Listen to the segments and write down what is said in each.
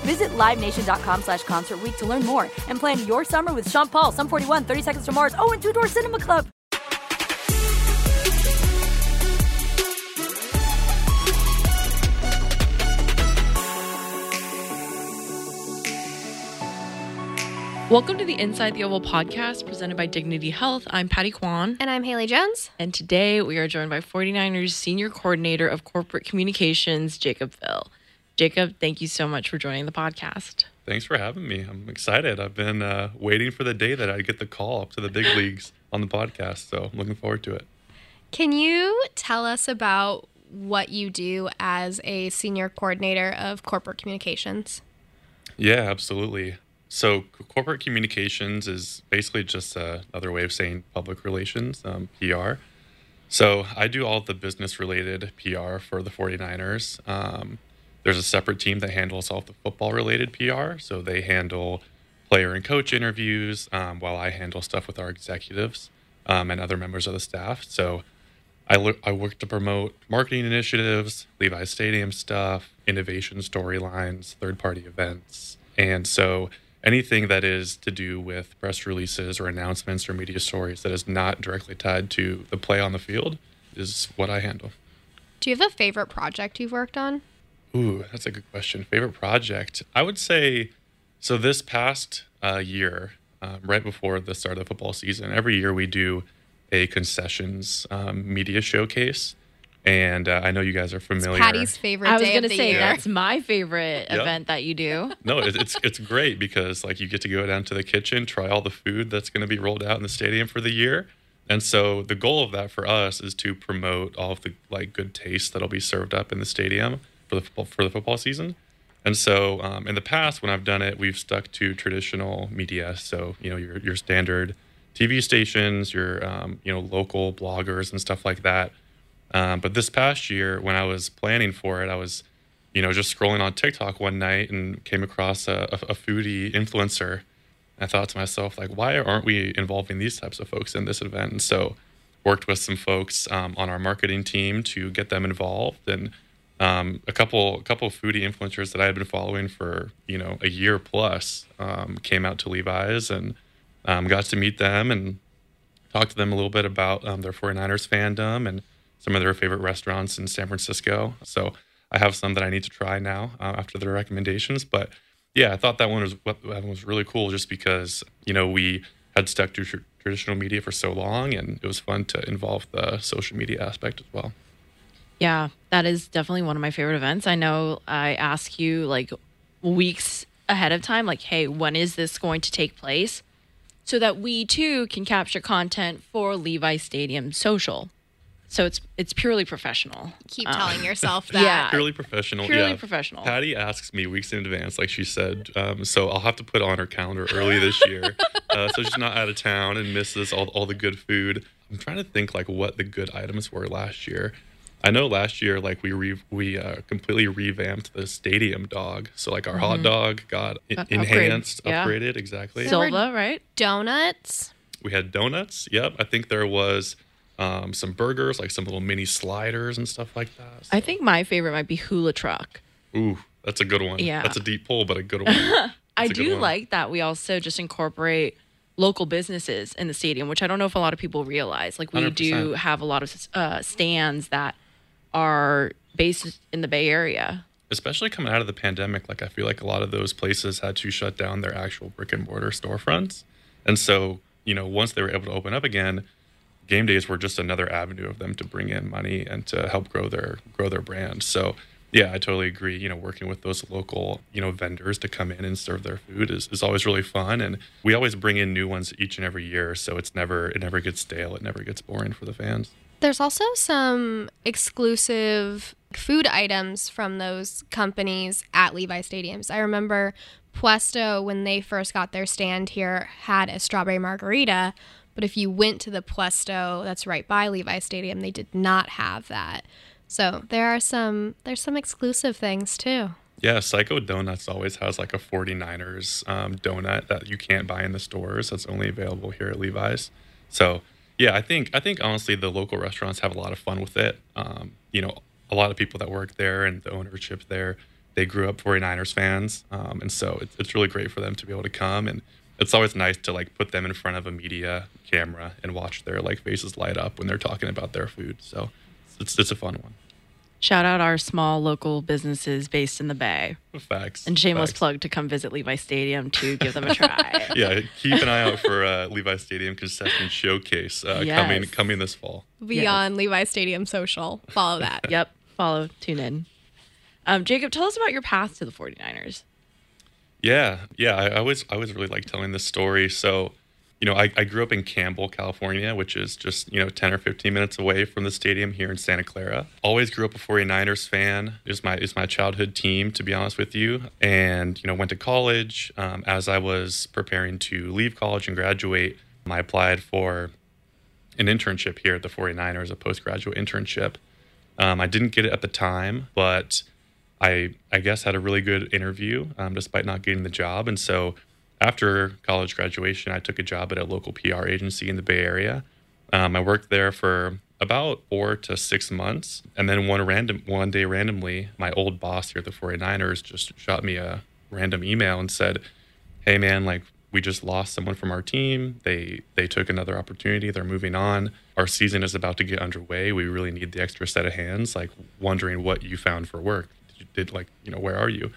Visit LiveNation.com slash Concert Week to learn more and plan your summer with Sean Paul, Sum 41, 30 Seconds to Mars, oh, and Two Door Cinema Club. Welcome to the Inside the Oval podcast presented by Dignity Health. I'm Patty Kwan. And I'm Haley Jones. And today we are joined by 49ers Senior Coordinator of Corporate Communications, Jacob Fill. Jacob, thank you so much for joining the podcast. Thanks for having me. I'm excited. I've been uh, waiting for the day that I get the call up to the big leagues on the podcast. So I'm looking forward to it. Can you tell us about what you do as a senior coordinator of corporate communications? Yeah, absolutely. So, corporate communications is basically just uh, another way of saying public relations, um, PR. So, I do all the business related PR for the 49ers. Um, there's a separate team that handles all the football related PR. So, they handle player and coach interviews um, while I handle stuff with our executives um, and other members of the staff. So, I, I work to promote marketing initiatives, Levi Stadium stuff, innovation storylines, third party events. And so, anything that is to do with press releases or announcements or media stories that is not directly tied to the play on the field is what I handle. Do you have a favorite project you've worked on? Ooh, that's a good question. Favorite project? I would say so. This past uh, year, um, right before the start of the football season, every year we do a concessions um, media showcase. And uh, I know you guys are familiar. It's Patty's favorite. I was going to say year. that's my favorite Yep. event that you do. no, it, it's it's great because like you get to go down to the kitchen, try all the food that's going to be rolled out in the stadium for the year, and so the goal of that for us is to promote all of the like good taste that'll be served up in the stadium for the football, for the football season. And so um, in the past, when I've done it, we've stuck to traditional media. So you know your your standard TV stations, your um, you know local bloggers and stuff like that. Um, but this past year, when I was planning for it, I was you know, just scrolling on TikTok one night and came across a, a, a foodie influencer. I thought to myself, like, why aren't we involving these types of folks in this event? And so, worked with some folks um, on our marketing team to get them involved, and um, a couple, a couple of foodie influencers that I had been following for you know a year plus um, came out to Levi's and um, got to meet them and talk to them a little bit about um, their 49ers fandom and some of their favorite restaurants in San Francisco. So I have some that I need to try now uh, after their recommendations. But yeah, I thought that one was that one was really cool just because you know we had stuck to tr- traditional media for so long, and it was fun to involve the social media aspect as well. Yeah, that is definitely one of my favorite events. I know I ask you like weeks ahead of time, like, hey, when is this going to take place? So that we too can capture content for Levi Stadium social. So it's it's purely professional. Keep Um, telling yourself that. yeah. Purely professional. Purely yeah. professional. Patty asks me weeks in advance, like she said. Um, so I'll have to put on her calendar early this year, uh, so she's not out of town and misses all, all the good food. I'm trying to think like what the good items were last year. I know last year, like we re- we uh, completely revamped the stadium dog. So like our hot dog got en- Got upgrade, enhanced, yeah. upgraded exactly. Silva, right? Donuts. we had donuts. Yep, I think there was um, some burgers, like some little mini sliders and stuff like that. I think my favorite might be Hula Truck. Ooh, that's a good one. Yeah. that's a deep pull, but a good one. I That's a good do one. like that we also just incorporate local businesses in the stadium, which I don't know if a lot of people realize. Like we do 100%. have a lot of uh, stands that are based in the Bay Area. especially coming out of the pandemic, like I feel like a lot of those places had to shut down their actual brick and mortar storefronts. And so, you know, once they were able to open up again, game days were just another avenue of them to bring in money and to help grow their grow their brand. So yeah, I totally agree. You know, working with those local, you know, vendors to come in and serve their food is, is always really fun. And we always bring in new ones each and every year. So it's never it never gets stale. It never gets boring for the fans. There's also some exclusive food items from those companies at Levi Stadiums. I remember Puesto when they first got their stand here had a strawberry margarita, but if you went to the Puesto that's right by Levi Stadium, they did not have that. So there are some there's some exclusive things too. Yeah, Psycho Donuts always has like a 49ers um, donut that you can't buy in the stores. That's only available here at Levi's. So yeah, I think I think honestly the local restaurants have a lot of fun with it. Um, you know, a lot of people that work there and the ownership there, they grew up 49ers fans, um, and so it's, it's really great for them to be able to come and it's always nice to like put them in front of a media camera and watch their like faces light up when they're talking about their food. So it's it's a fun one. Shout out our small local businesses based in the Bay. Facts. And shameless facts. plug to come visit Levi Stadium to give them a try. Yeah, keep an eye out for uh, Levi Stadium Concession Showcase uh, coming Yes. coming this fall. Beyond Levi Stadium social. Follow that. Yep. Follow, tune in. Um, Jacob, tell us about your path to the 49ers. Yeah, yeah. I, I always I always really like telling this story. So, you know, I, I grew up in Campbell, California, which is just, you know, 10 or 15 minutes away from the stadium here in Santa Clara. Always grew up a 49ers fan. It was my it's my childhood team, to be honest with you. And, you know, went to college. Um, as I was preparing to leave college and graduate, I applied for an internship here at the 49ers, a postgraduate internship. Um, I didn't get it at the time, but I I guess had a really good interview um, despite not getting the job. And so after college graduation, I took a job at a local PR agency in the Bay Area. Um, I worked there for about four to six months, and then one random one day randomly, my old boss here at the 49ers just shot me a random email and said, "Hey man, like we just lost someone from our team. They they took another opportunity. They're moving on. Our season is about to get underway. We really need the extra set of hands. Like wondering what you found for work. Did, did like you know where are you?"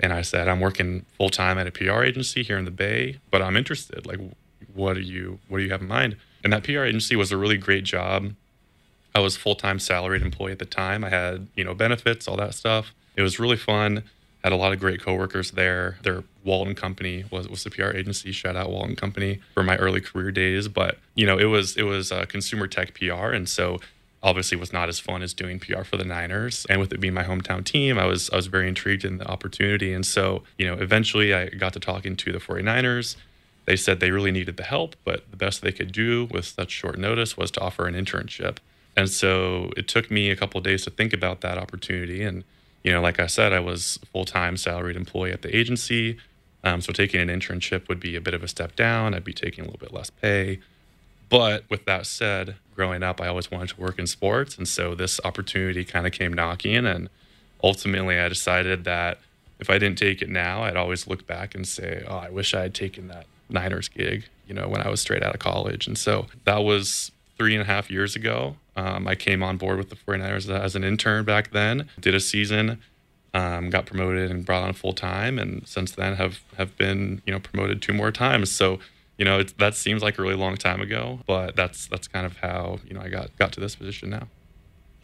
And I said, "I'm working full time at a PR agency here in the Bay, but I'm interested. Like, what do you what do you have in mind?" And that PR agency was a really great job. I was full time salaried employee at the time. I had you know benefits, all that stuff. It was really fun. Had a lot of great coworkers there. Their Walton Company was was the PR agency. Shout out Walton Company for my early career days. But you know, it was it was uh, consumer tech PR, and so obviously was not as fun as doing PR for the Niners. And with it being my hometown team, I was I was very intrigued in the opportunity. And so you know, eventually I got to talking to the 49ers. They said they really needed the help, but the best they could do with such short notice was to offer an internship. And so it took me a couple days to think about that opportunity. And, you know, like I said, I was full time salaried employee at the agency. Um, so taking an internship would be a bit of a step down. I'd be taking a little bit less pay. But with that said, growing up, I always wanted to work in sports. And so this opportunity kind of came knocking. And ultimately, I decided that if I didn't take it now, I'd always look back and say, oh, I wish I had taken that Niners gig, you know, when I was straight out of college. And so that was three and a half years ago. Um, I came on board with the 49ers as an intern back then, did a season, um, got promoted and brought on full time. And since then have, have been, you know, promoted two more times. So, you know, that seems like a really long time ago, but that's, that's kind of how, you know, I got, got to this position now.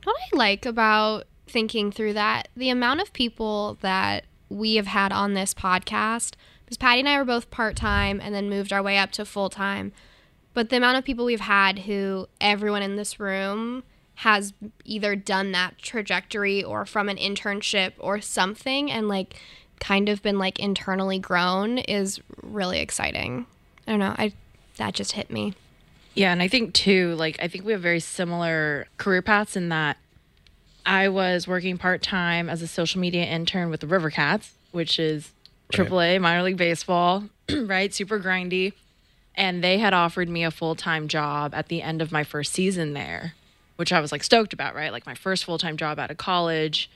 What I like about thinking through that, the amount of people that we have had on this podcast, because Patty and I were both part time and then moved our way up to full time. But the amount of people we've had who everyone in this room has either done that trajectory or from an internship or something and like kind of been like internally grown is really exciting. I don't know. I that just hit me. Yeah, and I think too, like I think we have very similar career paths in that I was working part time as a social media intern with the River Cats, which is Right. AAA minor league baseball, right? Super grindy. And they had offered me a full time job at the end of my first season there, which I was like stoked about, right? Like my first full time job out of college.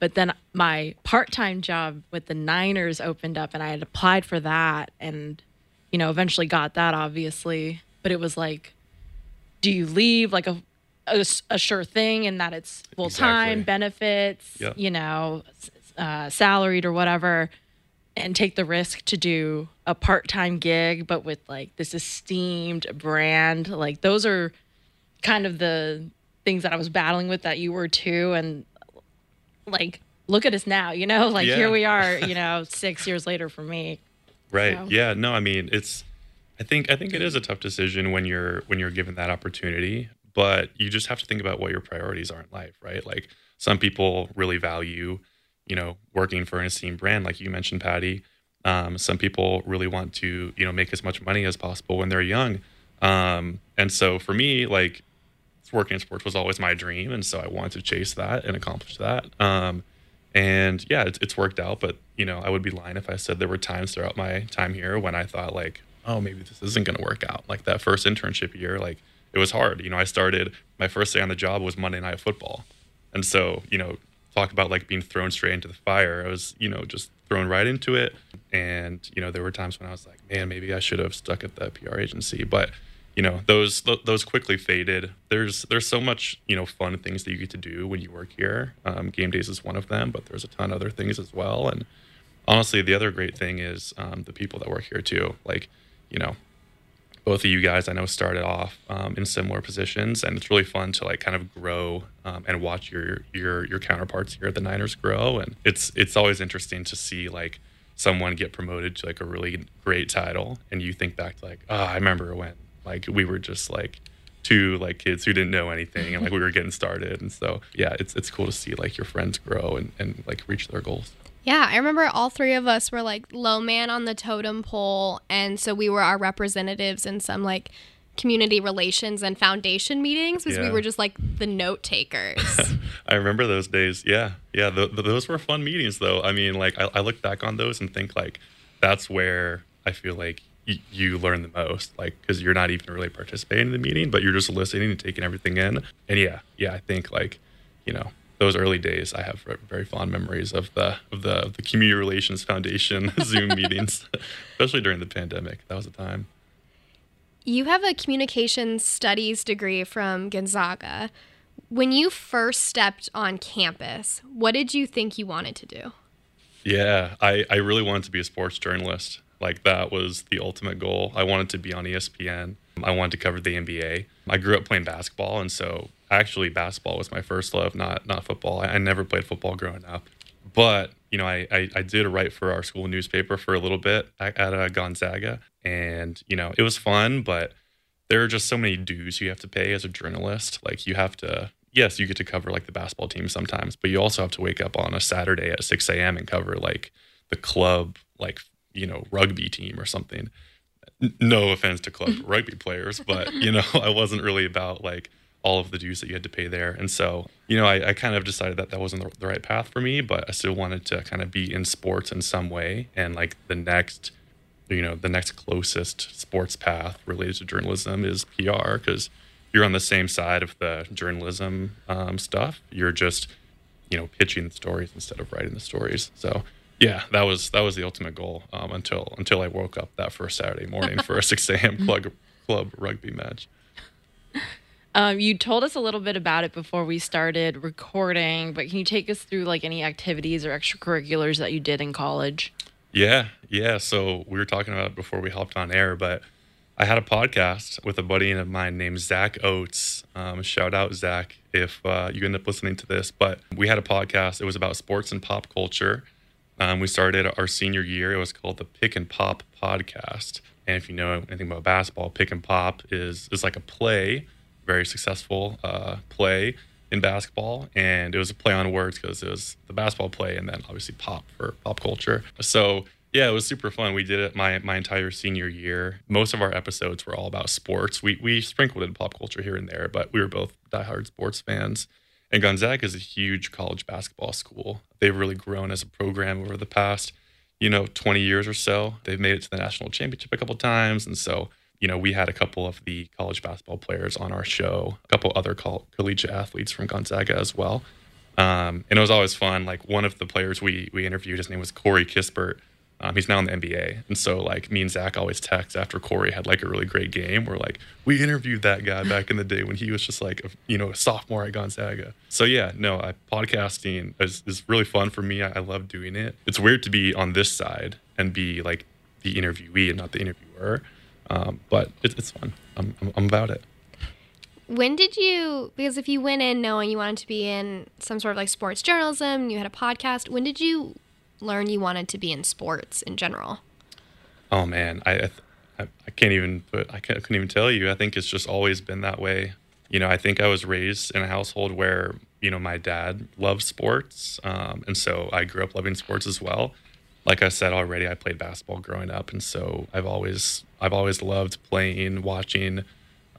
But then my part time job with the Niners opened up and I had applied for that and, you know, eventually got that, obviously. But it was like, do you leave like a, a, a sure thing in that it's full time Exactly. benefits, you know, uh, salaried or whatever, and take the risk to do a part time gig, but with like this esteemed brand? Like, those are kind of the things that I was battling with that you were too. And like, look at us now, you know, like Yeah. here we are, you know, six years later for me. Right. So- Yeah. No, I mean, it's. I think I think it is a tough decision when you're when you're given that opportunity, but you just have to think about what your priorities are in life, right? Like some people really value, you know, working for an esteemed brand, like you mentioned, Patty. Um, some people really want to, you know, make as much money as possible when they're young. Um, and so for me, like working in sports was always my dream, and so I wanted to chase that and accomplish that. Um, and yeah, it's, it's worked out. But you know, I would be lying if I said there were times throughout my time here when I thought like, oh, maybe this isn't going to work out. Like that first internship year, like it was hard. You know, I started my first day on the job was Monday Night Football, and so you know, talk about like being thrown straight into the fire. I was you know just thrown right into it, and you know, there were times when I was like, man, maybe I should have stuck at the PR agency, but you know those th- those quickly faded. There's there's so much you know fun things that you get to do when you work here. Um, game days is one of them but there's a ton of other things as well. And honestly the other great thing is um, the people that work here too. Like you know both of you guys i know started off um, in similar positions and it's really fun to like kind of grow um, and watch your your your counterparts here at the niners grow. And it's it's always interesting to see like someone get promoted to like a really great title and you think back to like oh i remember when like we were just like two like kids who didn't know anything and like we were getting started and so yeah it's it's cool to see like your friends grow and, and like reach their goals Yeah, I remember all three of us were like low man on the totem pole, and so we were our representatives in some like community relations and foundation meetings because we were just like the note takers. I remember those days. Yeah, yeah. Th- th- those were fun meetings, though. I mean, like I, I look back on those and think like that's where I feel like y- you learn the most, like because you're not even really participating in the meeting, but you're just listening and taking everything in. And yeah, yeah. I think like you know those early days, I have very fond memories of the of the of the Community Relations Foundation Zoom meetings, especially during the pandemic. That was a time. you have a communications studies degree from Gonzaga. When you first stepped on campus, what did you think you wanted to do? Yeah, I, I really wanted to be a sports journalist. Like that was the ultimate goal. I wanted to be on ESPN. I wanted to cover the NBA. I grew up playing basketball, and so actually basketball was my first love, not not football. I, I never played football growing up, but you know I, I I did write for our school newspaper for a little bit at, at uh, Gonzaga, and you know it was fun, but there are just so many dues you have to pay as a journalist. Like you have to, yes, you get to cover like the basketball team sometimes, but you also have to wake up on a Saturday at 6 a.m. and cover like the club, like, you know, rugby team or something. No offense to club rugby players, but, you know, I wasn't really about like all of the dues that you had to pay there. And so, you know, I, I kind of decided that that wasn't the, the right path for me, but I still wanted to kind of be in sports in some way. And like the next you know the next closest sports path related to journalism is PR because you're on the same side of the journalism um, stuff. You're just you know pitching the stories instead of writing the stories. So yeah, that was that was the ultimate goal um, until until I woke up that first Saturday morning for a 6 a.m. club club rugby match. Um, you told us a little bit about it before we started recording, but can you take us through like any activities or extracurriculars that you did in college? Yeah, yeah. So we were talking about it before we hopped on air, but I had a podcast with a buddy of mine named Zach Oates. Um, shout out Zach if uh, you end up listening to this. But we had a podcast. It was about sports and pop culture. Um, we started our senior year. It was called the Pick and Pop Podcast. And if you know anything about basketball, Pick and Pop is is like a play, very successful uh, play in basketball, and it was a play on words because it was the basketball play and then obviously pop for pop culture. So yeah, it was super fun. We did it my my entire senior year. Most of our episodes were all about sports. We we sprinkled in pop culture here and there, but we were both diehard sports fans. And Gonzaga is a huge college basketball school. They've really grown as a program over the past, you know, 20 years or so. They've made it to the national championship a couple times, and so you know, we had a couple of the college basketball players on our show, a couple other coll- collegiate athletes from Gonzaga as well. Um, and it was always fun. Like one of the players we we interviewed, his name was Corey Kispert. Um, he's now in the NBA, and so like me and Zach always text after Corey had like a really great game. We're like, we interviewed that guy back in the day when he was just like a, you know a sophomore at Gonzaga. So yeah, no, I, podcasting is, is really fun for me. I, I love doing it. It's weird to be on this side and be like the interviewee and not the interviewer, um, but it, it's fun. I'm, I'm, I'm about it. When did you, because if you went in knowing you wanted to be in some sort of like sports journalism, you had a podcast, when did you learn you wanted to be in sports in general? Oh man, I I, I can't even put I, can't, couldn't even tell you. I think it's just always been that way. You know, I think I was raised in a household where you know my dad loved sports, um, and so I grew up loving sports as well. Like I said already, I played basketball growing up, and so I've always I've always loved playing, watching,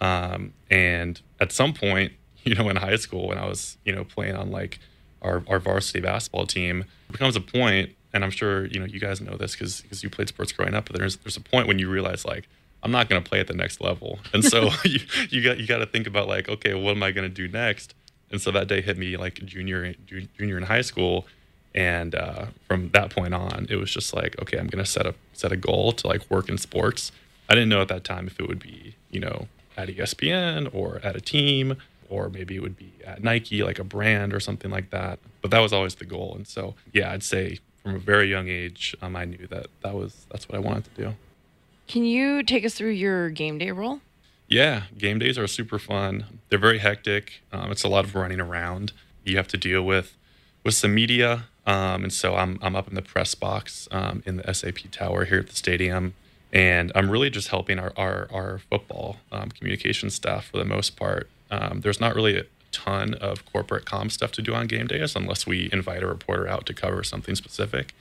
um, and at some point, you know, in high school when I was you know playing on like our, our varsity basketball team, becomes a point and I'm sure you know you guys know this because because you played sports growing up. But there's there's a point when you realize like I'm not going to play at the next level, and so you you got you got to think about like okay, what am I going to do next? And so that day hit me like junior junior in high school, and uh, from that point on, it was just like okay, I'm going to set a set a goal to like work in sports. I didn't know at that time if it would be you know at ESPN or at a team or maybe it would be at Nike, like a brand or something like that. But that was always the goal. And so, yeah, I'd say from a very young age, um, I knew that that was that's what I wanted to do. Can you take us through your game day role? Yeah, game days are super fun. They're very hectic. Um, it's a lot of running around. You have to deal with with some media, um, and so I'm I'm up in the press box um, in the SAP Tower here at the stadium, and I'm really just helping our our, our football um, communication staff for the most part. Um, there's not really a, ton of corporate com stuff to do on game days unless we invite a reporter out to cover something specific.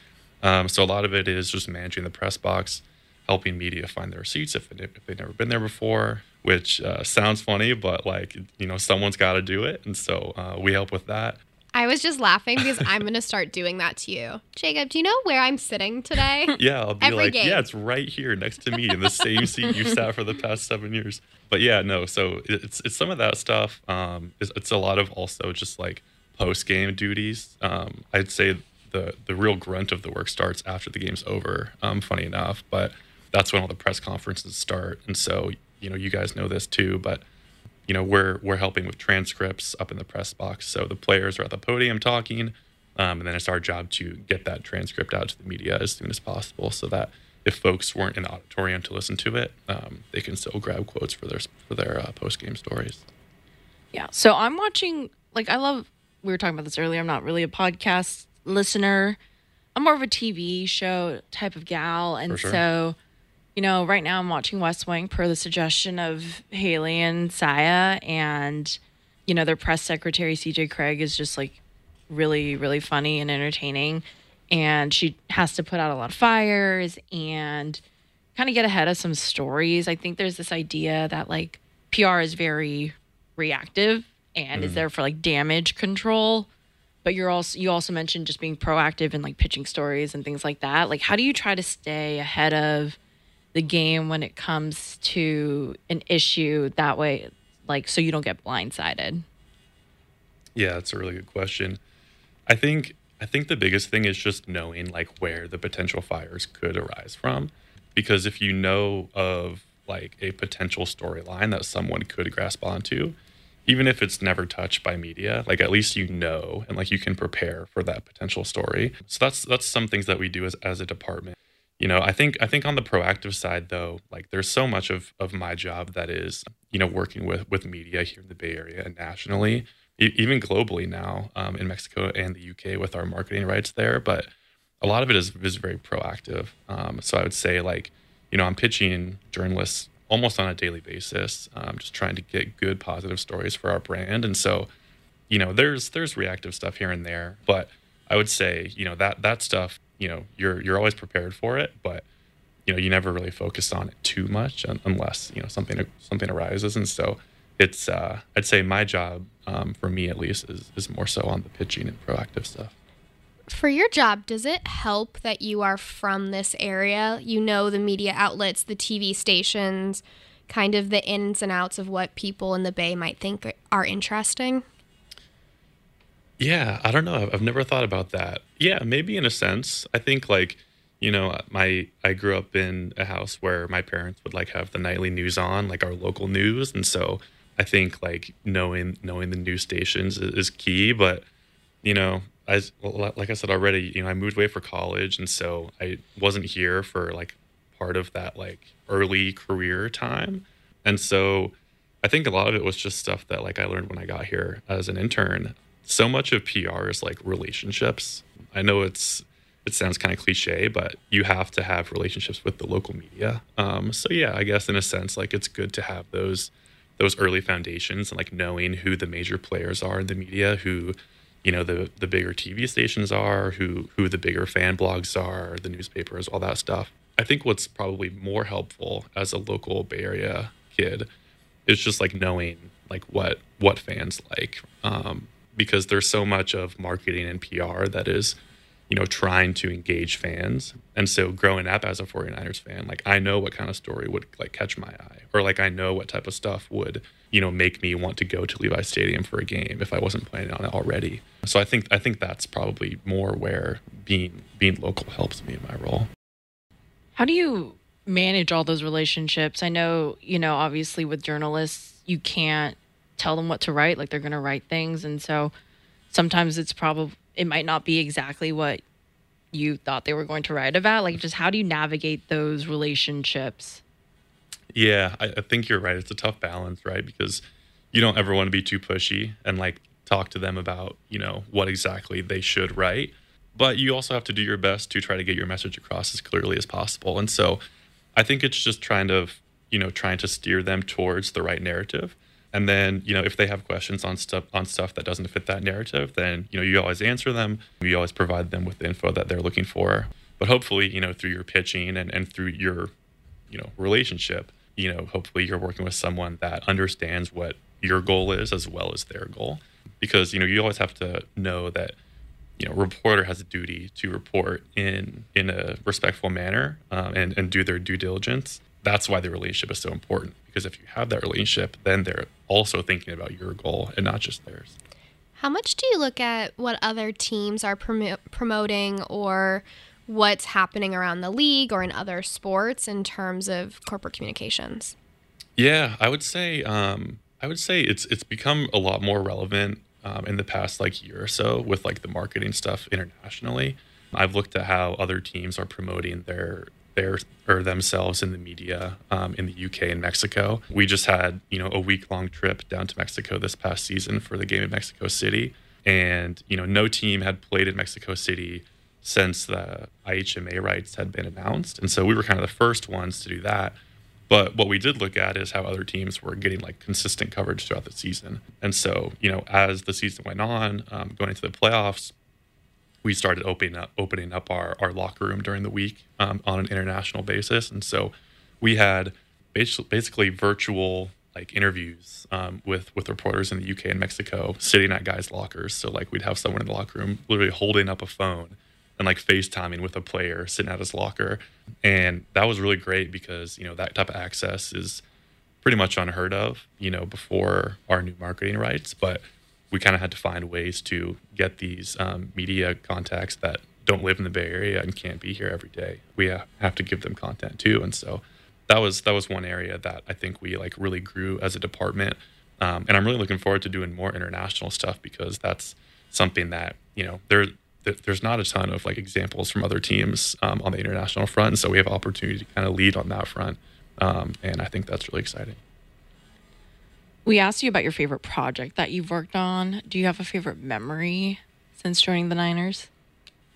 Um, so a lot of it is just managing the press box, helping media find their seats if, they, if they've never been there before, which uh, sounds funny, but like, you know, someone's got to do it. And so uh, we help with that. I was just laughing because I'm going to start doing that to you. Jacob, do you know where I'm sitting today? Yeah, I'll be Every like, game. yeah, it's right here next to me in the same seat you sat for the past seven years. But yeah, no, so it's it's some of that stuff. Um, it's, it's a lot of also just like post game duties. Um, I'd say the the real grunt of the work starts after the game's over. Um, funny enough, but that's when all the press conferences start. And so you know, you guys know this too, but you know we're we're helping with transcripts up in the press box so the players are at the podium talking um, and then it's our job to get that transcript out to the media as soon as possible so that if folks weren't in the auditorium to listen to it um, they can still grab quotes for their for their uh, post-game stories Yeah. So I'm watching, like, I love, we were talking about this earlier. I'm not really a podcast listener. I'm more of a TV show type of gal. And sure. so, you know, right now I'm watching West Wing per the suggestion of Haley and Saya. And, you know, their press secretary, CJ Cregg, is just like really, really funny and entertaining. And she has to put out a lot of fires and kind of get ahead of some stories. I think there's this idea that like PR is very reactive and is mm. there for like damage control. But you're also you also mentioned just being proactive and like pitching stories and things like that. Like how do you try to stay ahead of the game when it comes to an issue that way like so you don't get blindsided? Yeah, that's a really good question. I think I think the biggest thing is just knowing like where the potential fires could arise from. Because if you know of like a potential storyline that someone could grasp onto, even if it's never touched by media, like at least you know and like you can prepare for that potential story. So that's that's some things that we do as as a department. You know, I think I think on the proactive side though, like there's so much of of my job that is, you know, working with with media here in the Bay Area and nationally, even globally now um, in Mexico and the UK with our marketing rights there. But a lot of it is is very proactive. Um, so I would say like, you know, I'm pitching journalists almost on a daily basis, um, just trying to get good positive stories for our brand. And so, you know, there's there's reactive stuff here and there, but I would say, you know, that that stuff, you know, you're you're always prepared for it, but you know, you never really focus on it too much unless you know something something arises. And so, it's uh, I'd say my job, um, for me at least, is is more so on the pitching and proactive stuff. For your job, does it help that you are from this area? You know the media outlets, the TV stations, kind of the ins and outs of what people in the Bay might think are interesting? Yeah, I don't know. I've- never thought about that. Yeah, maybe in a sense. I think like, you know, my I grew up in a house where my parents would like have the nightly news on, like our local news, and so I think like knowing knowing the news stations is, is key. But you know, as like I said already, you know, I moved away for college, and so I wasn't here for like part of that like early career time, and so I think a lot of it was just stuff that like I learned when I got here as an intern. So much of PR is like relationships. I know it's it sounds kind of cliche, but you have to have relationships with the local media. Um, so yeah, I guess in a sense, like it's good to have those those early foundations and like knowing who the major players are in the media, who you know the the bigger TV stations are, who who the bigger fan blogs are, the newspapers, all that stuff. I think what's probably more helpful as a local Bay Area kid is just like knowing like what what fans like, um, because there's so much of marketing and PR that is you know, trying to engage fans. And so growing up as a 49ers fan, like I know what kind of story would like catch my eye or like I know what type of stuff would, you know, make me want to go to Levi Stadium for a game if I wasn't planning on it already. So I think I think that's probably more where being being local helps me in my role. How do you manage all those relationships? I know, you know, obviously with journalists, you can't tell them what to write, like they're going to write things and so sometimes it's probably it might not be exactly what you thought they were going to write about. Like, just how do you navigate those relationships? Yeah, I, I think you're right. It's a tough balance, right? Because you don't ever want to be too pushy and like talk to them about, you know, what exactly they should write. But you also have to do your best to try to get your message across as clearly as possible. And so I think it's just trying to, you know, trying to steer them towards the right narrative and then, you know, if they have questions on stuff on stuff that doesn't fit that narrative, then, you know, you always answer them. You always provide them with the info that they're looking for. But hopefully, you know, through your pitching and, and through your, you know, relationship, you know, hopefully you're working with someone that understands what your goal is as well as their goal. Because, you know, you always have to know that, you know, reporter has a duty to report in in a respectful manner um, and, and do their due diligence that's why the relationship is so important because if you have that relationship then they're also thinking about your goal and not just theirs. How much do you look at what other teams are prom- promoting or what's happening around the league or in other sports in terms of corporate communications? Yeah i would say um, i would say it's it's become a lot more relevant um, in the past like year or so with like the marketing stuff internationally. I've looked at how other teams are promoting their their or themselves in the media um, in the UK and Mexico. We just had you know a week long trip down to Mexico this past season for the game in Mexico City, and you know no team had played in Mexico City since the IHMA rights had been announced, and so we were kind of the first ones to do that. But what we did look at is how other teams were getting like consistent coverage throughout the season. And so, you know, as the season went on, um, going into the playoffs, we started opening up opening up our, our locker room during the week um, on an international basis. And so we had basically, virtual like interviews um, with with reporters in the UK and Mexico sitting at guys lockers. So like we'd have someone in the locker room literally holding up a phone and like FaceTiming with a player sitting at his locker. And that was really great because you know that type of access is pretty much unheard of you know before our new marketing rights. But we kind of had to find ways to get these um, media contacts that don't live in the Bay Area and can't be here every day. We have to give them content too, and so that was that was one area that I think we like really grew as a department. Um, and I'm really looking forward to doing more international stuff because that's something that you know there there's not a ton of like examples from other teams um, on the international front, so we have opportunity to kind of lead on that front, um, and I think that's really exciting. We asked you about your favorite project that you've worked on. Do you have a favorite memory since joining the Niners?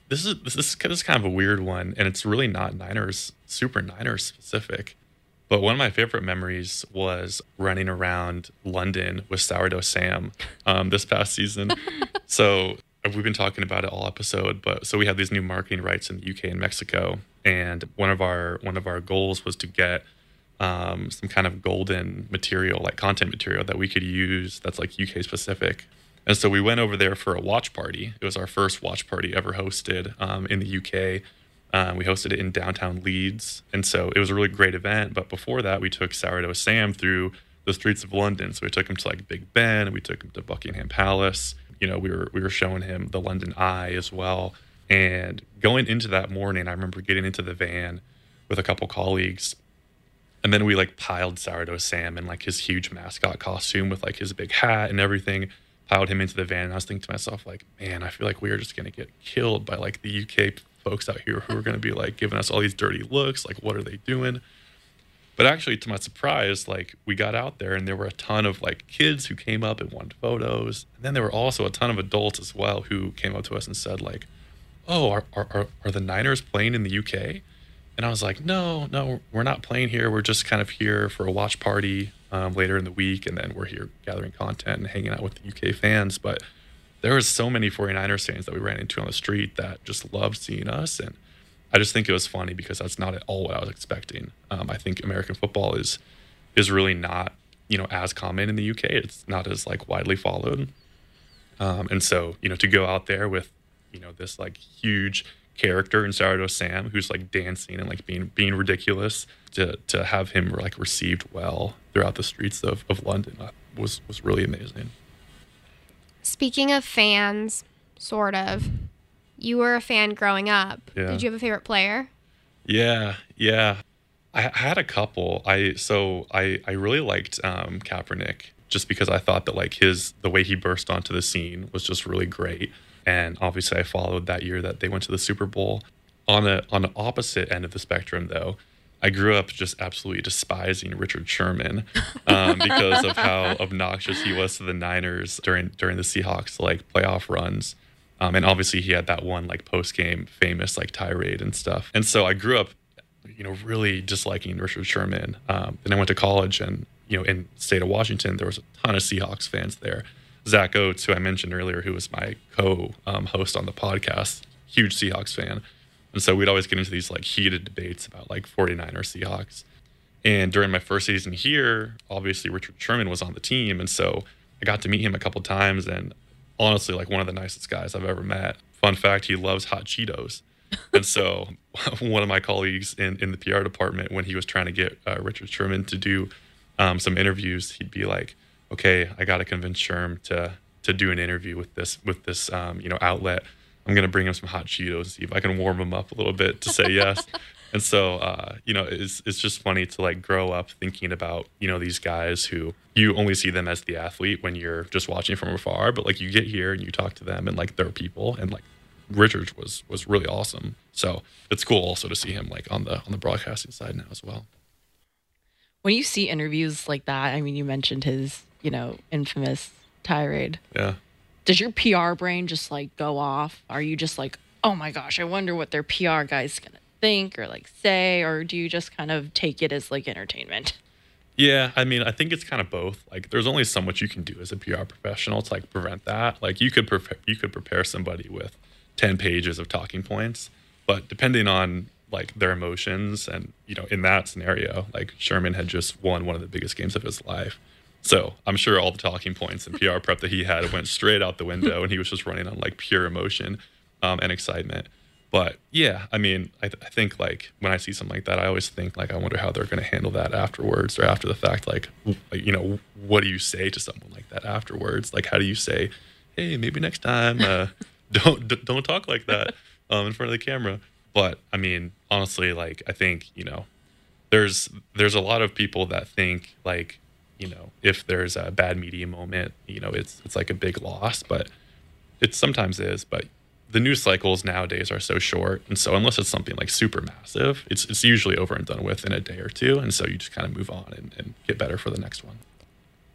This is this is, this is kind of a weird one, and it's really not Niners super Niners specific. But one of my favorite memories was running around London with Sourdough Sam um, this past season. so we've been talking about it all episode, but so we have these new marketing rights in the UK and Mexico, and one of our one of our goals was to get um, some kind of golden material, like content material that we could use that's like UK specific. And so we went over there for a watch party. It was our first watch party ever hosted um, in the UK. Um, we hosted it in downtown Leeds. And so it was a really great event. But before that, we took Sourdough Sam through the streets of London. So we took him to like Big Ben and we took him to Buckingham Palace. You know, we were we were showing him the London Eye as well. And going into that morning, I remember getting into the van with a couple colleagues and then we like piled sourdough Sam in like his huge mascot costume with like his big hat and everything, piled him into the van. And I was thinking to myself, like, man, I feel like we are just gonna get killed by like the UK folks out here who are gonna be like giving us all these dirty looks. Like, what are they doing? But actually, to my surprise, like we got out there and there were a ton of like kids who came up and wanted photos. And then there were also a ton of adults as well who came up to us and said, like, oh, are, are, are the Niners playing in the UK? And I was like, no, no, we're not playing here. We're just kind of here for a watch party um, later in the week. And then we're here gathering content and hanging out with the UK fans. But there was so many 49ers fans that we ran into on the street that just loved seeing us. And I just think it was funny because that's not at all what I was expecting. Um, I think American football is is really not you know as common in the UK. It's not as like widely followed, um, and so you know to go out there with you know this like huge character in Sourdough Sam who's like dancing and like being being ridiculous to to have him like received well throughout the streets of, of London uh, was was really amazing. Speaking of fans, sort of, you were a fan growing up. Yeah. Did you have a favorite player? Yeah, yeah. I, I had a couple. I so I I really liked um, Kaepernick just because I thought that like his the way he burst onto the scene was just really great. And obviously, I followed that year that they went to the Super Bowl. On the on the opposite end of the spectrum, though, I grew up just absolutely despising Richard Sherman um, because of how obnoxious he was to the Niners during during the Seahawks like playoff runs. Um, and obviously he had that one like post game famous like tirade and stuff. And so I grew up, you know, really disliking Richard Sherman. Um, then I went to college and, you know, in the state of Washington, there was a ton of Seahawks fans there. Zach Oates, who I mentioned earlier, who was my co um, host on the podcast, huge Seahawks fan. And so we'd always get into these like heated debates about like 49er Seahawks. And during my first season here, obviously Richard Sherman was on the team. And so I got to meet him a couple times and honestly like one of the nicest guys I've ever met. Fun fact, he loves hot Cheetos. and so one of my colleagues in, in the PR department, when he was trying to get uh, Richard Sherman to do um, some interviews, he'd be like, okay, I got to convince Sherm to, to do an interview with this, with this, um, you know, outlet. I'm going to bring him some hot Cheetos see if I can warm him up a little bit to say yes. and so, uh, you know, it's, it's just funny to like grow up thinking about, you know, these guys who you only see them as the athlete when you're just watching from afar, but like you get here and you talk to them and like they're people and like Richards was, was really awesome. So it's cool also to see him like on the, on the broadcasting side now as well. When you see interviews like that, I mean, you mentioned his, you know, infamous tirade. Yeah. Does your PR brain just like go off? Are you just like, oh my gosh, I wonder what their PR guy's gonna think or like say, or do you just kind of take it as like entertainment? Yeah, I mean, I think it's kind of both. Like, there's only so much you can do as a PR professional to like prevent that. Like, you could prepare, you could prepare somebody with ten pages of talking points, but depending on like their emotions and you know, in that scenario, like Sherman had just won one of the biggest games of his life. So I'm sure all the talking points and PR prep that he had went straight out the window, and he was just running on like pure emotion um, and excitement. But yeah, I mean, I, th- I, think like when I see something like that, I always think like I wonder how they're going to handle that afterwards or after the fact. Like, you know, what do you say to someone like that afterwards? Like, how do you say, hey, maybe next time, uh, don't d- don't talk like that um, in front of the camera? But I mean, honestly, like I think you know, there's there's a lot of people that think like you know, if there's a bad media moment, you know, it's it's like a big loss, but it sometimes is. But the news cycles nowadays are so short, and so unless it's something like super massive, it's it's usually over and done with in a day or two, and so you just kind of move on and, and get better for the next one.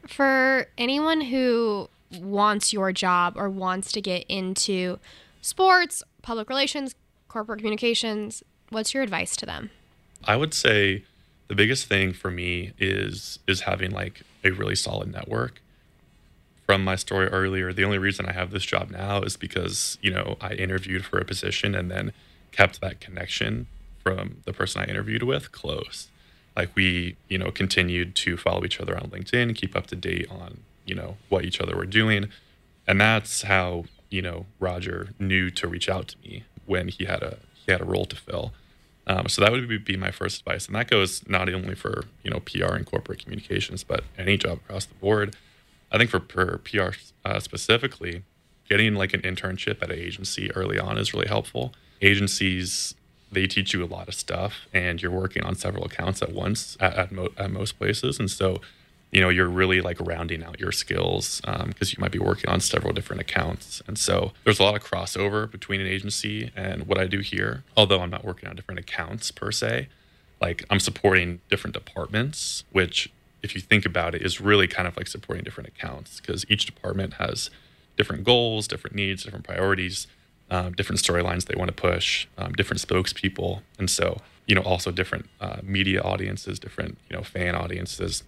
For anyone who wants your job or wants to get into sports, public relations, corporate communications, what's your advice to them? I would say the biggest thing for me is is having like a really solid network. From my story earlier the only reason i have this job now is because you know i interviewed for a position and then kept that connection from the person i interviewed with close. Like we you know continued to follow each other on linkedin keep up to date on you know what each other were doing. And that's how you know roger knew to reach out to me when he had a he had a role to fill um, so that would be my first advice, and that goes not only for you know PR and corporate communications, but any job across the board. I think for, for PR uh, specifically, getting like an internship at an agency early on is really helpful. Agencies they teach you a lot of stuff, and you're working on several accounts at once at, at, mo- at most places, and so you know you're really like rounding out your skills because um, you might be working on several different accounts. And so there's a lot of crossover between an agency and what i do here. Although i'm not working on different accounts per se like I'm supporting different departments, which if you think about it is really kind of like supporting different accounts because each department has different goals, different needs, different priorities, um, different storylines they want to push, um, different spokespeople, and so you know also different uh, media audiences, different you know fan audiences.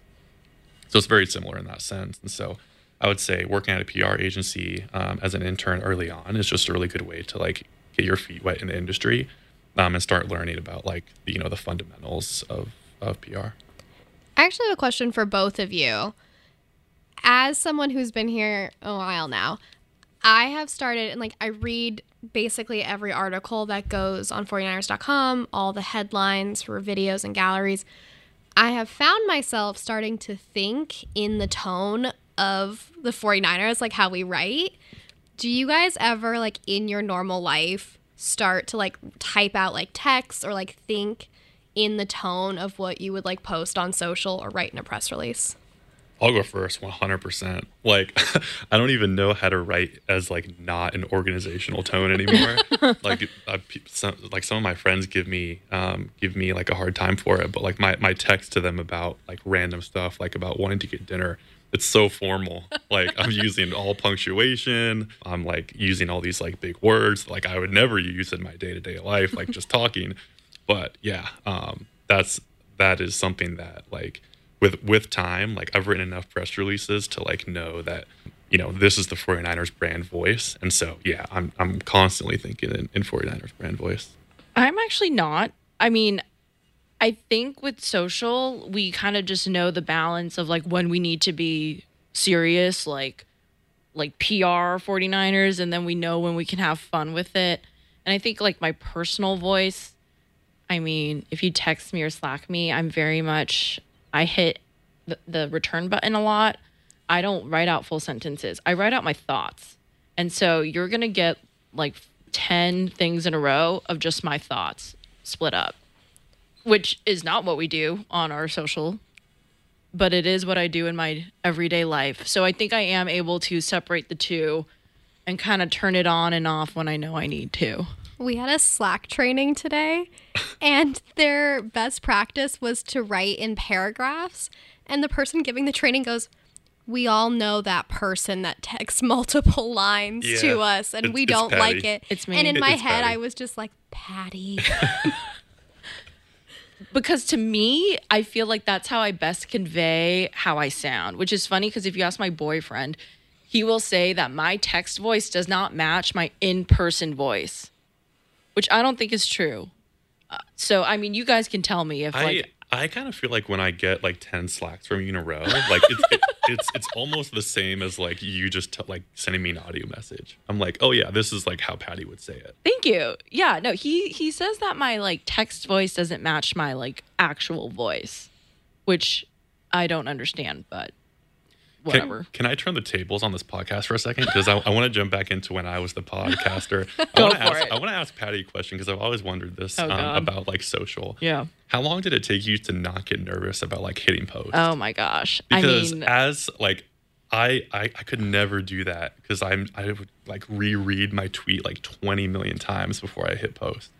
So it's very similar in that sense, and so I would say working at a PR agency um, as an intern early on is just a really good way to like get your feet wet in the industry um, and start learning about like the, you know the fundamentals of of PR. I actually have a question for both of you. As someone who's been here a while now, I have started and like I read basically every article that goes on 49ers.com, all the headlines for videos and galleries. I have found myself starting to think in the tone of the 49ers, like how we write. Do you guys ever, like in your normal life, start to like type out like text or like think in the tone of what you would like post on social or write in a press release? I'll go first, 100%. Like, I don't even know how to write as like not an organizational tone anymore. like, I, some, like some of my friends give me um, give me like a hard time for it, but like my my text to them about like random stuff, like about wanting to get dinner, it's so formal. Like I'm using all punctuation. I'm like using all these like big words like I would never use in my day to day life, like just talking. But yeah, um, that's that is something that like with with time, like I've written enough press releases to like know that you know this is the 49ers brand voice, and so yeah, I'm I'm constantly thinking in, in 49ers brand voice. I'm actually not. I mean, I think with social, we kind of just know the balance of like when we need to be serious, like like PR 49ers, and then we know when we can have fun with it. And I think like my personal voice, I mean, if you text me or Slack me, I'm very much I hit the, the return button a lot. I don't write out full sentences. I write out my thoughts. And so you're going to get like 10 things in a row of just my thoughts split up, which is not what we do on our social, but it is what I do in my everyday life. So I think I am able to separate the two and kind of turn it on and off when I know I need to. We had a Slack training today, and their best practice was to write in paragraphs. And the person giving the training goes, we all know that person that texts multiple lines Yeah. to us and It's- we don't Patty. like it. It's me. And in It- my it's head, Patty. I was just like, Patty. because to me, I feel like that's how I best convey how I sound, which is funny because if you ask my boyfriend, he will say that my text voice does not match my in person voice, which I don't think is true. Uh, so, I mean, you guys can tell me if, I like, I kind of feel like when I get like ten slacks from you in a row, like it's it, it's it's almost the same as like you just t- like sending me an audio message. I'm like, oh yeah, this is like how Patty would say it. thank you. Yeah, no, he he says that my like text voice doesn't match my like actual voice, which I don't understand, but whatever. can I turn the tables on this podcast for a second? Because I, I want to jump back into when I was the podcaster. I Go want to ask. it. I want to ask Patty a question because I've always wondered this Oh, um, about like social. yeah. How long did it take you to not get nervous about like hitting post? Oh my gosh. because I mean, as like I, I I could never do that because I'm I would like reread my tweet like 20 million times before I hit post.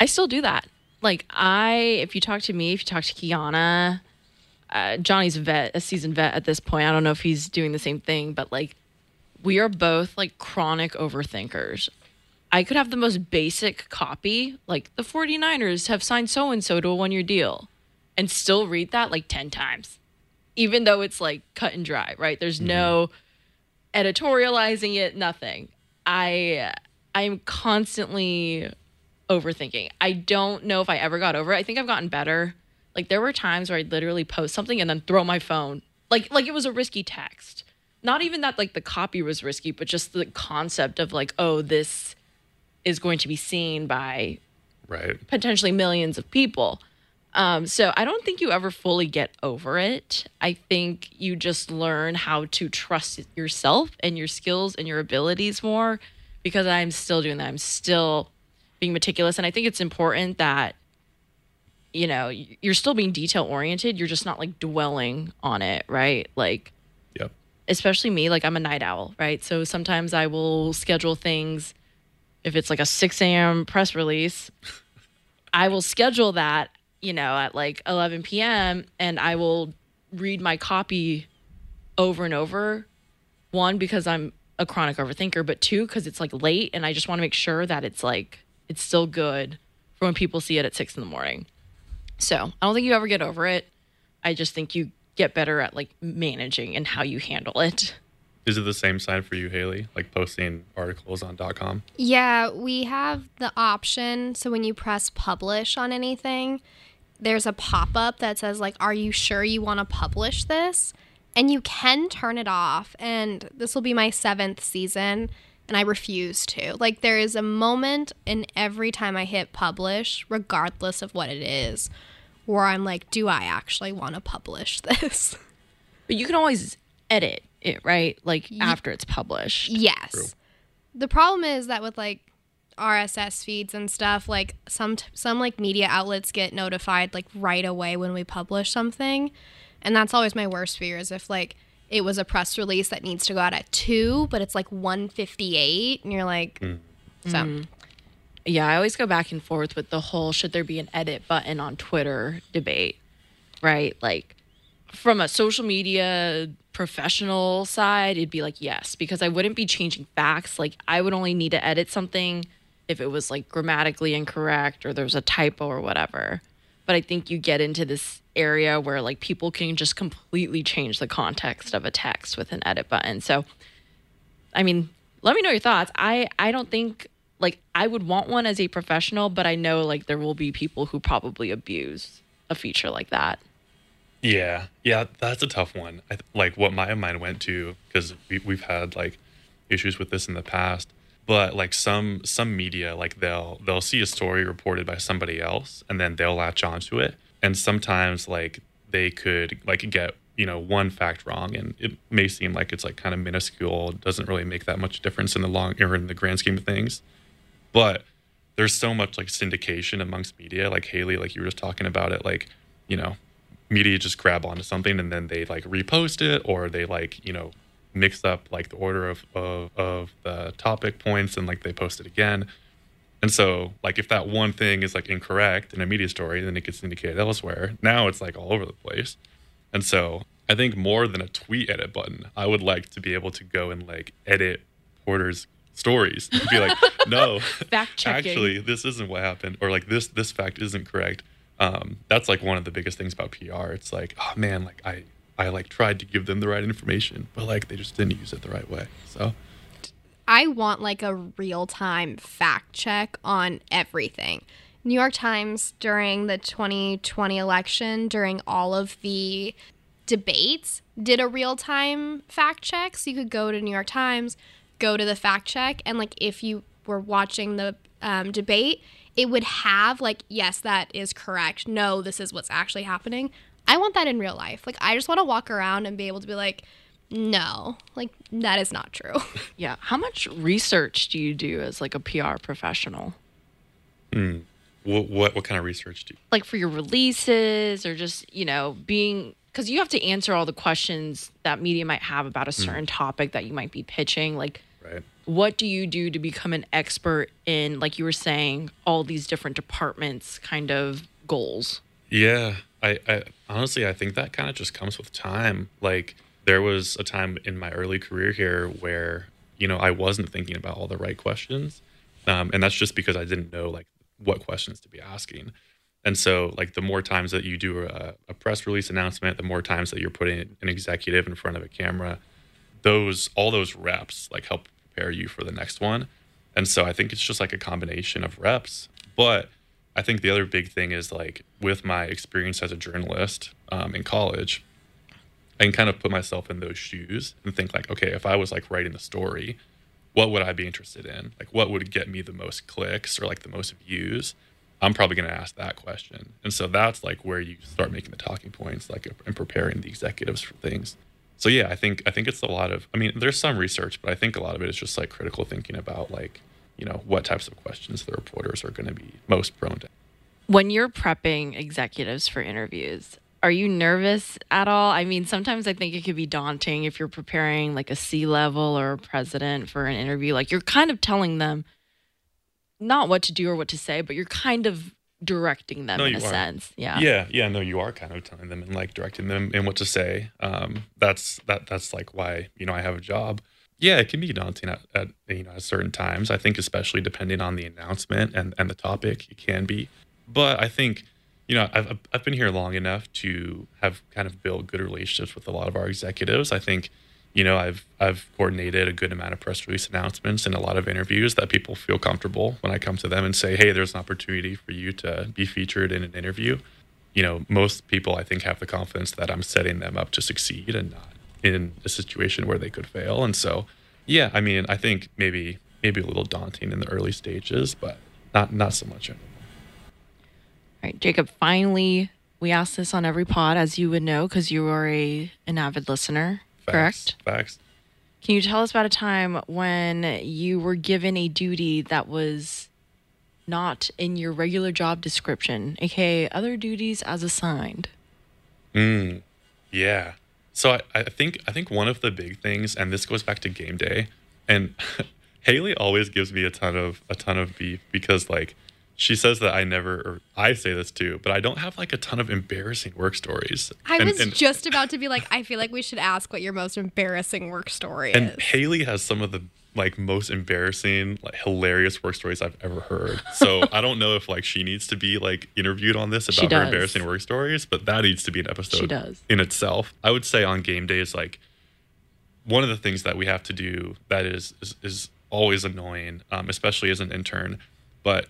I still do that. Like I, if you talk to me, if you talk to Kiana, uh, Johnny's a vet, a seasoned vet at this point. I don't know if he's doing the same thing, but like we are both like chronic overthinkers. I could have the most basic copy, like the 49ers have signed so and so to a one year deal, and still read that like 10 times, even though it's like cut and dry, right? There's no editorializing it, nothing. I I'm constantly overthinking. I don't know if I ever got over it. I think I've gotten better. Like there were times where I'd literally post something and then throw my phone. Like like it was a risky text. Not even that like the copy was risky, but just the concept of like, oh, this is going to be seen by Right. potentially millions of people. Um, so I don't think you ever fully get over it. I think you just learn how to trust yourself and your skills and your abilities more because I'm still doing that. I'm still being meticulous. And I think it's important that, you know, you're still being detail oriented. You're just not like dwelling on it, right? Like, Yep. especially me, like I'm a night owl, right? So sometimes I will schedule things. If it's like a 6 a.m. press release, I will schedule that you know, at like 11 p.m. and I will read my copy over and over. One, because I'm a chronic overthinker, but two, because it's like late and I just want to make sure that it's like, it's still good for when people see it at six in the morning. So I don't think you ever get over it. I just think you get better at like managing and how you handle it. Is it the same sign for you, Haley? Like posting articles on .com? Yeah, we have the option. So when you press publish on anything, there's a pop up that says, like, are you sure you want to publish this? And you can turn it off. And this will be my seventh season. And I refuse to. Like, there is a moment in every time I hit publish, regardless of what it is, where I'm like, do I actually want to publish this? But you can always edit it, right? Like after it's published. Yes. True. The problem is that with like RSS feeds and stuff, like some some like media outlets get notified like right away when we publish something, and that's always my worst fear is if like it was a press release that needs to go out at two, but it's like one fifty eight, and you're like, mm. so mm. Yeah, I always go back and forth with the whole should there be an edit button on Twitter debate, right? Like from a social media professional side, it'd be like yes, because I wouldn't be changing facts. Like I would only need to edit something if it was like grammatically incorrect or there was a typo or whatever. But I think you get into this area where like people can just completely change the context of a text with an edit button. So I mean, let me know your thoughts. I I don't think like I would want one as a professional, but I know like there will be people who probably abuse a feature like that. Yeah, yeah, that's a tough one. I, th- like what my mind went to because we, we've had like issues with this in the past. But like some some media, like they'll they'll see a story reported by somebody else, and then they'll latch onto it. And sometimes like they could like get you know one fact wrong, and it may seem like it's like kind of minuscule, doesn't really make that much difference in the long or in the grand scheme of things. But there's so much like syndication amongst media, like Haley, like you were just talking about it, like you know media just grab onto something and then they like repost it or they like you know mix up like the order of, of, of the topic points and like they post it again. And so like if that one thing is like incorrect in a media story then it gets indicated elsewhere. Now it's like all over the place. And so i think more than a tweet edit button i would like to be able to go and like edit porter's stories and be like no Fact checking. actually this isn't what happened or like this this fact isn't correct um, that's like one of the biggest things about PR. It's like, oh man, like I, I like tried to give them the right information, but like they just didn't use it the right way. So I want like a real time fact check on everything. New York Times during the 2020 election, during all of the debates, did a real time fact check. So you could go to New York Times, go to the fact check, and like if you were watching the um, debate, it would have like, yes, that is correct. No, this is what's actually happening. I want that in real life. Like, I just want to walk around and be able to be like, no, like that is not true. Yeah. How much research do you do as like a PR professional? what what, what kind of research do you? Like for your releases or just, you know, being because you have to answer all the questions that media might have about a certain topic that you might be pitching. Like, Right. what do you do to become an expert in, like you were saying, all these different departments kind of goals? Yeah, I, I honestly I think that kind of just comes with time. Like there was a time in my early career here where you know I wasn't thinking about all the right questions, um, and that's just because I didn't know like what questions to be asking. And so, like the more times that you do a, a press release announcement, the more times that you're putting an executive in front of a camera, those all those reps like help prepare you for the next one. And so I think it's just like a combination of reps. But I think the other big thing is like with my experience as a journalist um, in college, I can kind of put myself in those shoes and think like, okay, if I was like writing the story, what would I be interested in? Like, what would get me the most clicks or like the most views? I'm probably going to ask that question. And so that's like where you start making the talking points, like and preparing the executives for things. So yeah, I think I think it's a lot of. I mean, there's some research, but I think a lot of it is just like critical thinking about like, you know, what types of questions the reporters are going to be most prone to. When you're prepping executives for interviews, are you nervous at all? I mean, sometimes I think it could be daunting if you're preparing like a C level or a president for an interview. Like you're kind of telling them not what to do or what to say, but you're kind of directing them No, in a are. sense. Yeah. yeah yeah no you are kind of telling them and like directing them and what to say um that's that that's like why you know i have a job yeah it can be daunting at, at you know at certain times i think especially depending on the announcement and and the topic it can be but i think you know i've, I've been here long enough to have kind of built good relationships with a lot of our executives i think you know i've i've coordinated a good amount of press release announcements and a lot of interviews that people feel comfortable when i come to them and say hey there's an opportunity for you to be featured in an interview you know, most people I think have the confidence that I'm setting them up to succeed and not in a situation where they could fail. And so, yeah, I mean, I think maybe maybe a little daunting in the early stages, but not not so much anymore. All right, Jacob. Finally, we ask this on every pod, as you would know, because you are a an avid listener. Correct. Facts. Can you tell us about a time when you were given a duty that was not in your regular job description, aka other duties as assigned? Mm, yeah. So I, I think I think one of the big things, and this goes back to game day, and Haley always gives me a ton of a ton of beef because like she says that I never or I say this too, but I don't have like a ton of embarrassing work stories. I And- was and- just about to be like, I feel like we should ask what your most embarrassing work story And is. Haley has some of the like most embarrassing, like hilarious work stories I've ever heard. So I don't know if like she needs to be like interviewed on this about her embarrassing work stories, but that needs to be an episode She does. in itself. I would say on game days, like one of the things that we have to do that is is, is always annoying, um, especially as an intern, but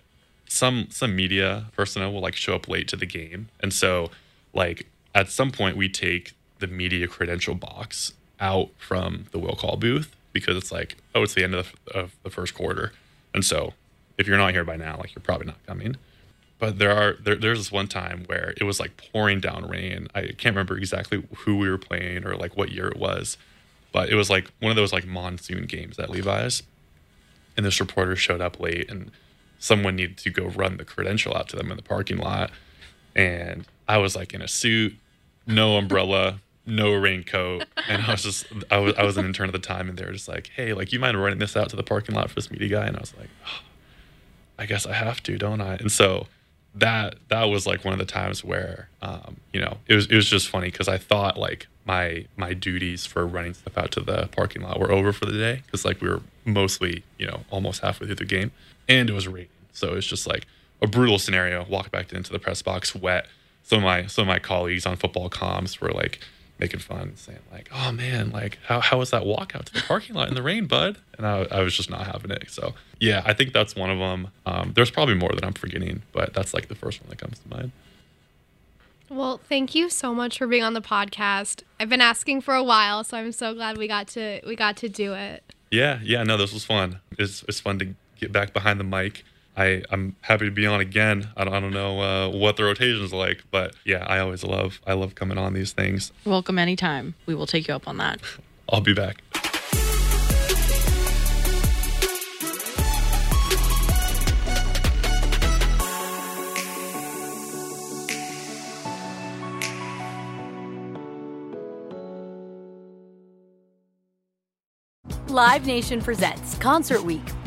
some some media personnel will like show up late to the game, and so like at some point we take the media credential box out from the will call booth because it's like oh it's the end of the, of the first quarter, and so if you're not here by now, like you're probably not coming. But there are there, there's this one time where it was like pouring down rain. I can't remember exactly who we were playing or like what year it was, but it was like one of those like monsoon games at Levi's. And this reporter showed up late and someone needed to go run the credential out to them in the parking lot. And I was like in a suit, no umbrella, no raincoat. And I was just I was I was an intern at the time and they were just like, Hey, like you mind running this out to the parking lot for this media guy? And I was like, "Oh, I guess I have to, don't I? And so that that was like one of the times where um, you know it was it was just funny because I thought like my my duties for running stuff out to the parking lot were over for the day because like we were mostly you know almost halfway through the game and it was raining. So it's just like a brutal scenario. Walk back into the press box wet. Some of my some of my colleagues on football comms were like making fun saying like oh man like how, how was that walk out to the parking lot in the rain bud? And I, I was just not having it. So yeah i think that's one of them. Um, there's probably more that i'm forgetting but that's like the first one that comes to mind. Well, thank you so much for being on the podcast. I've been asking for a while, so I'm so glad we got to we got to do it. yeah yeah no this was fun. It's, it's fun to get back behind the mic I, I'm happy to be on again. I don't, I don't know uh, what the rotation's like, but yeah, I always love I love coming on these things. Welcome anytime. We will take you up on that. I'll be back. Live Nation presents Concert Week.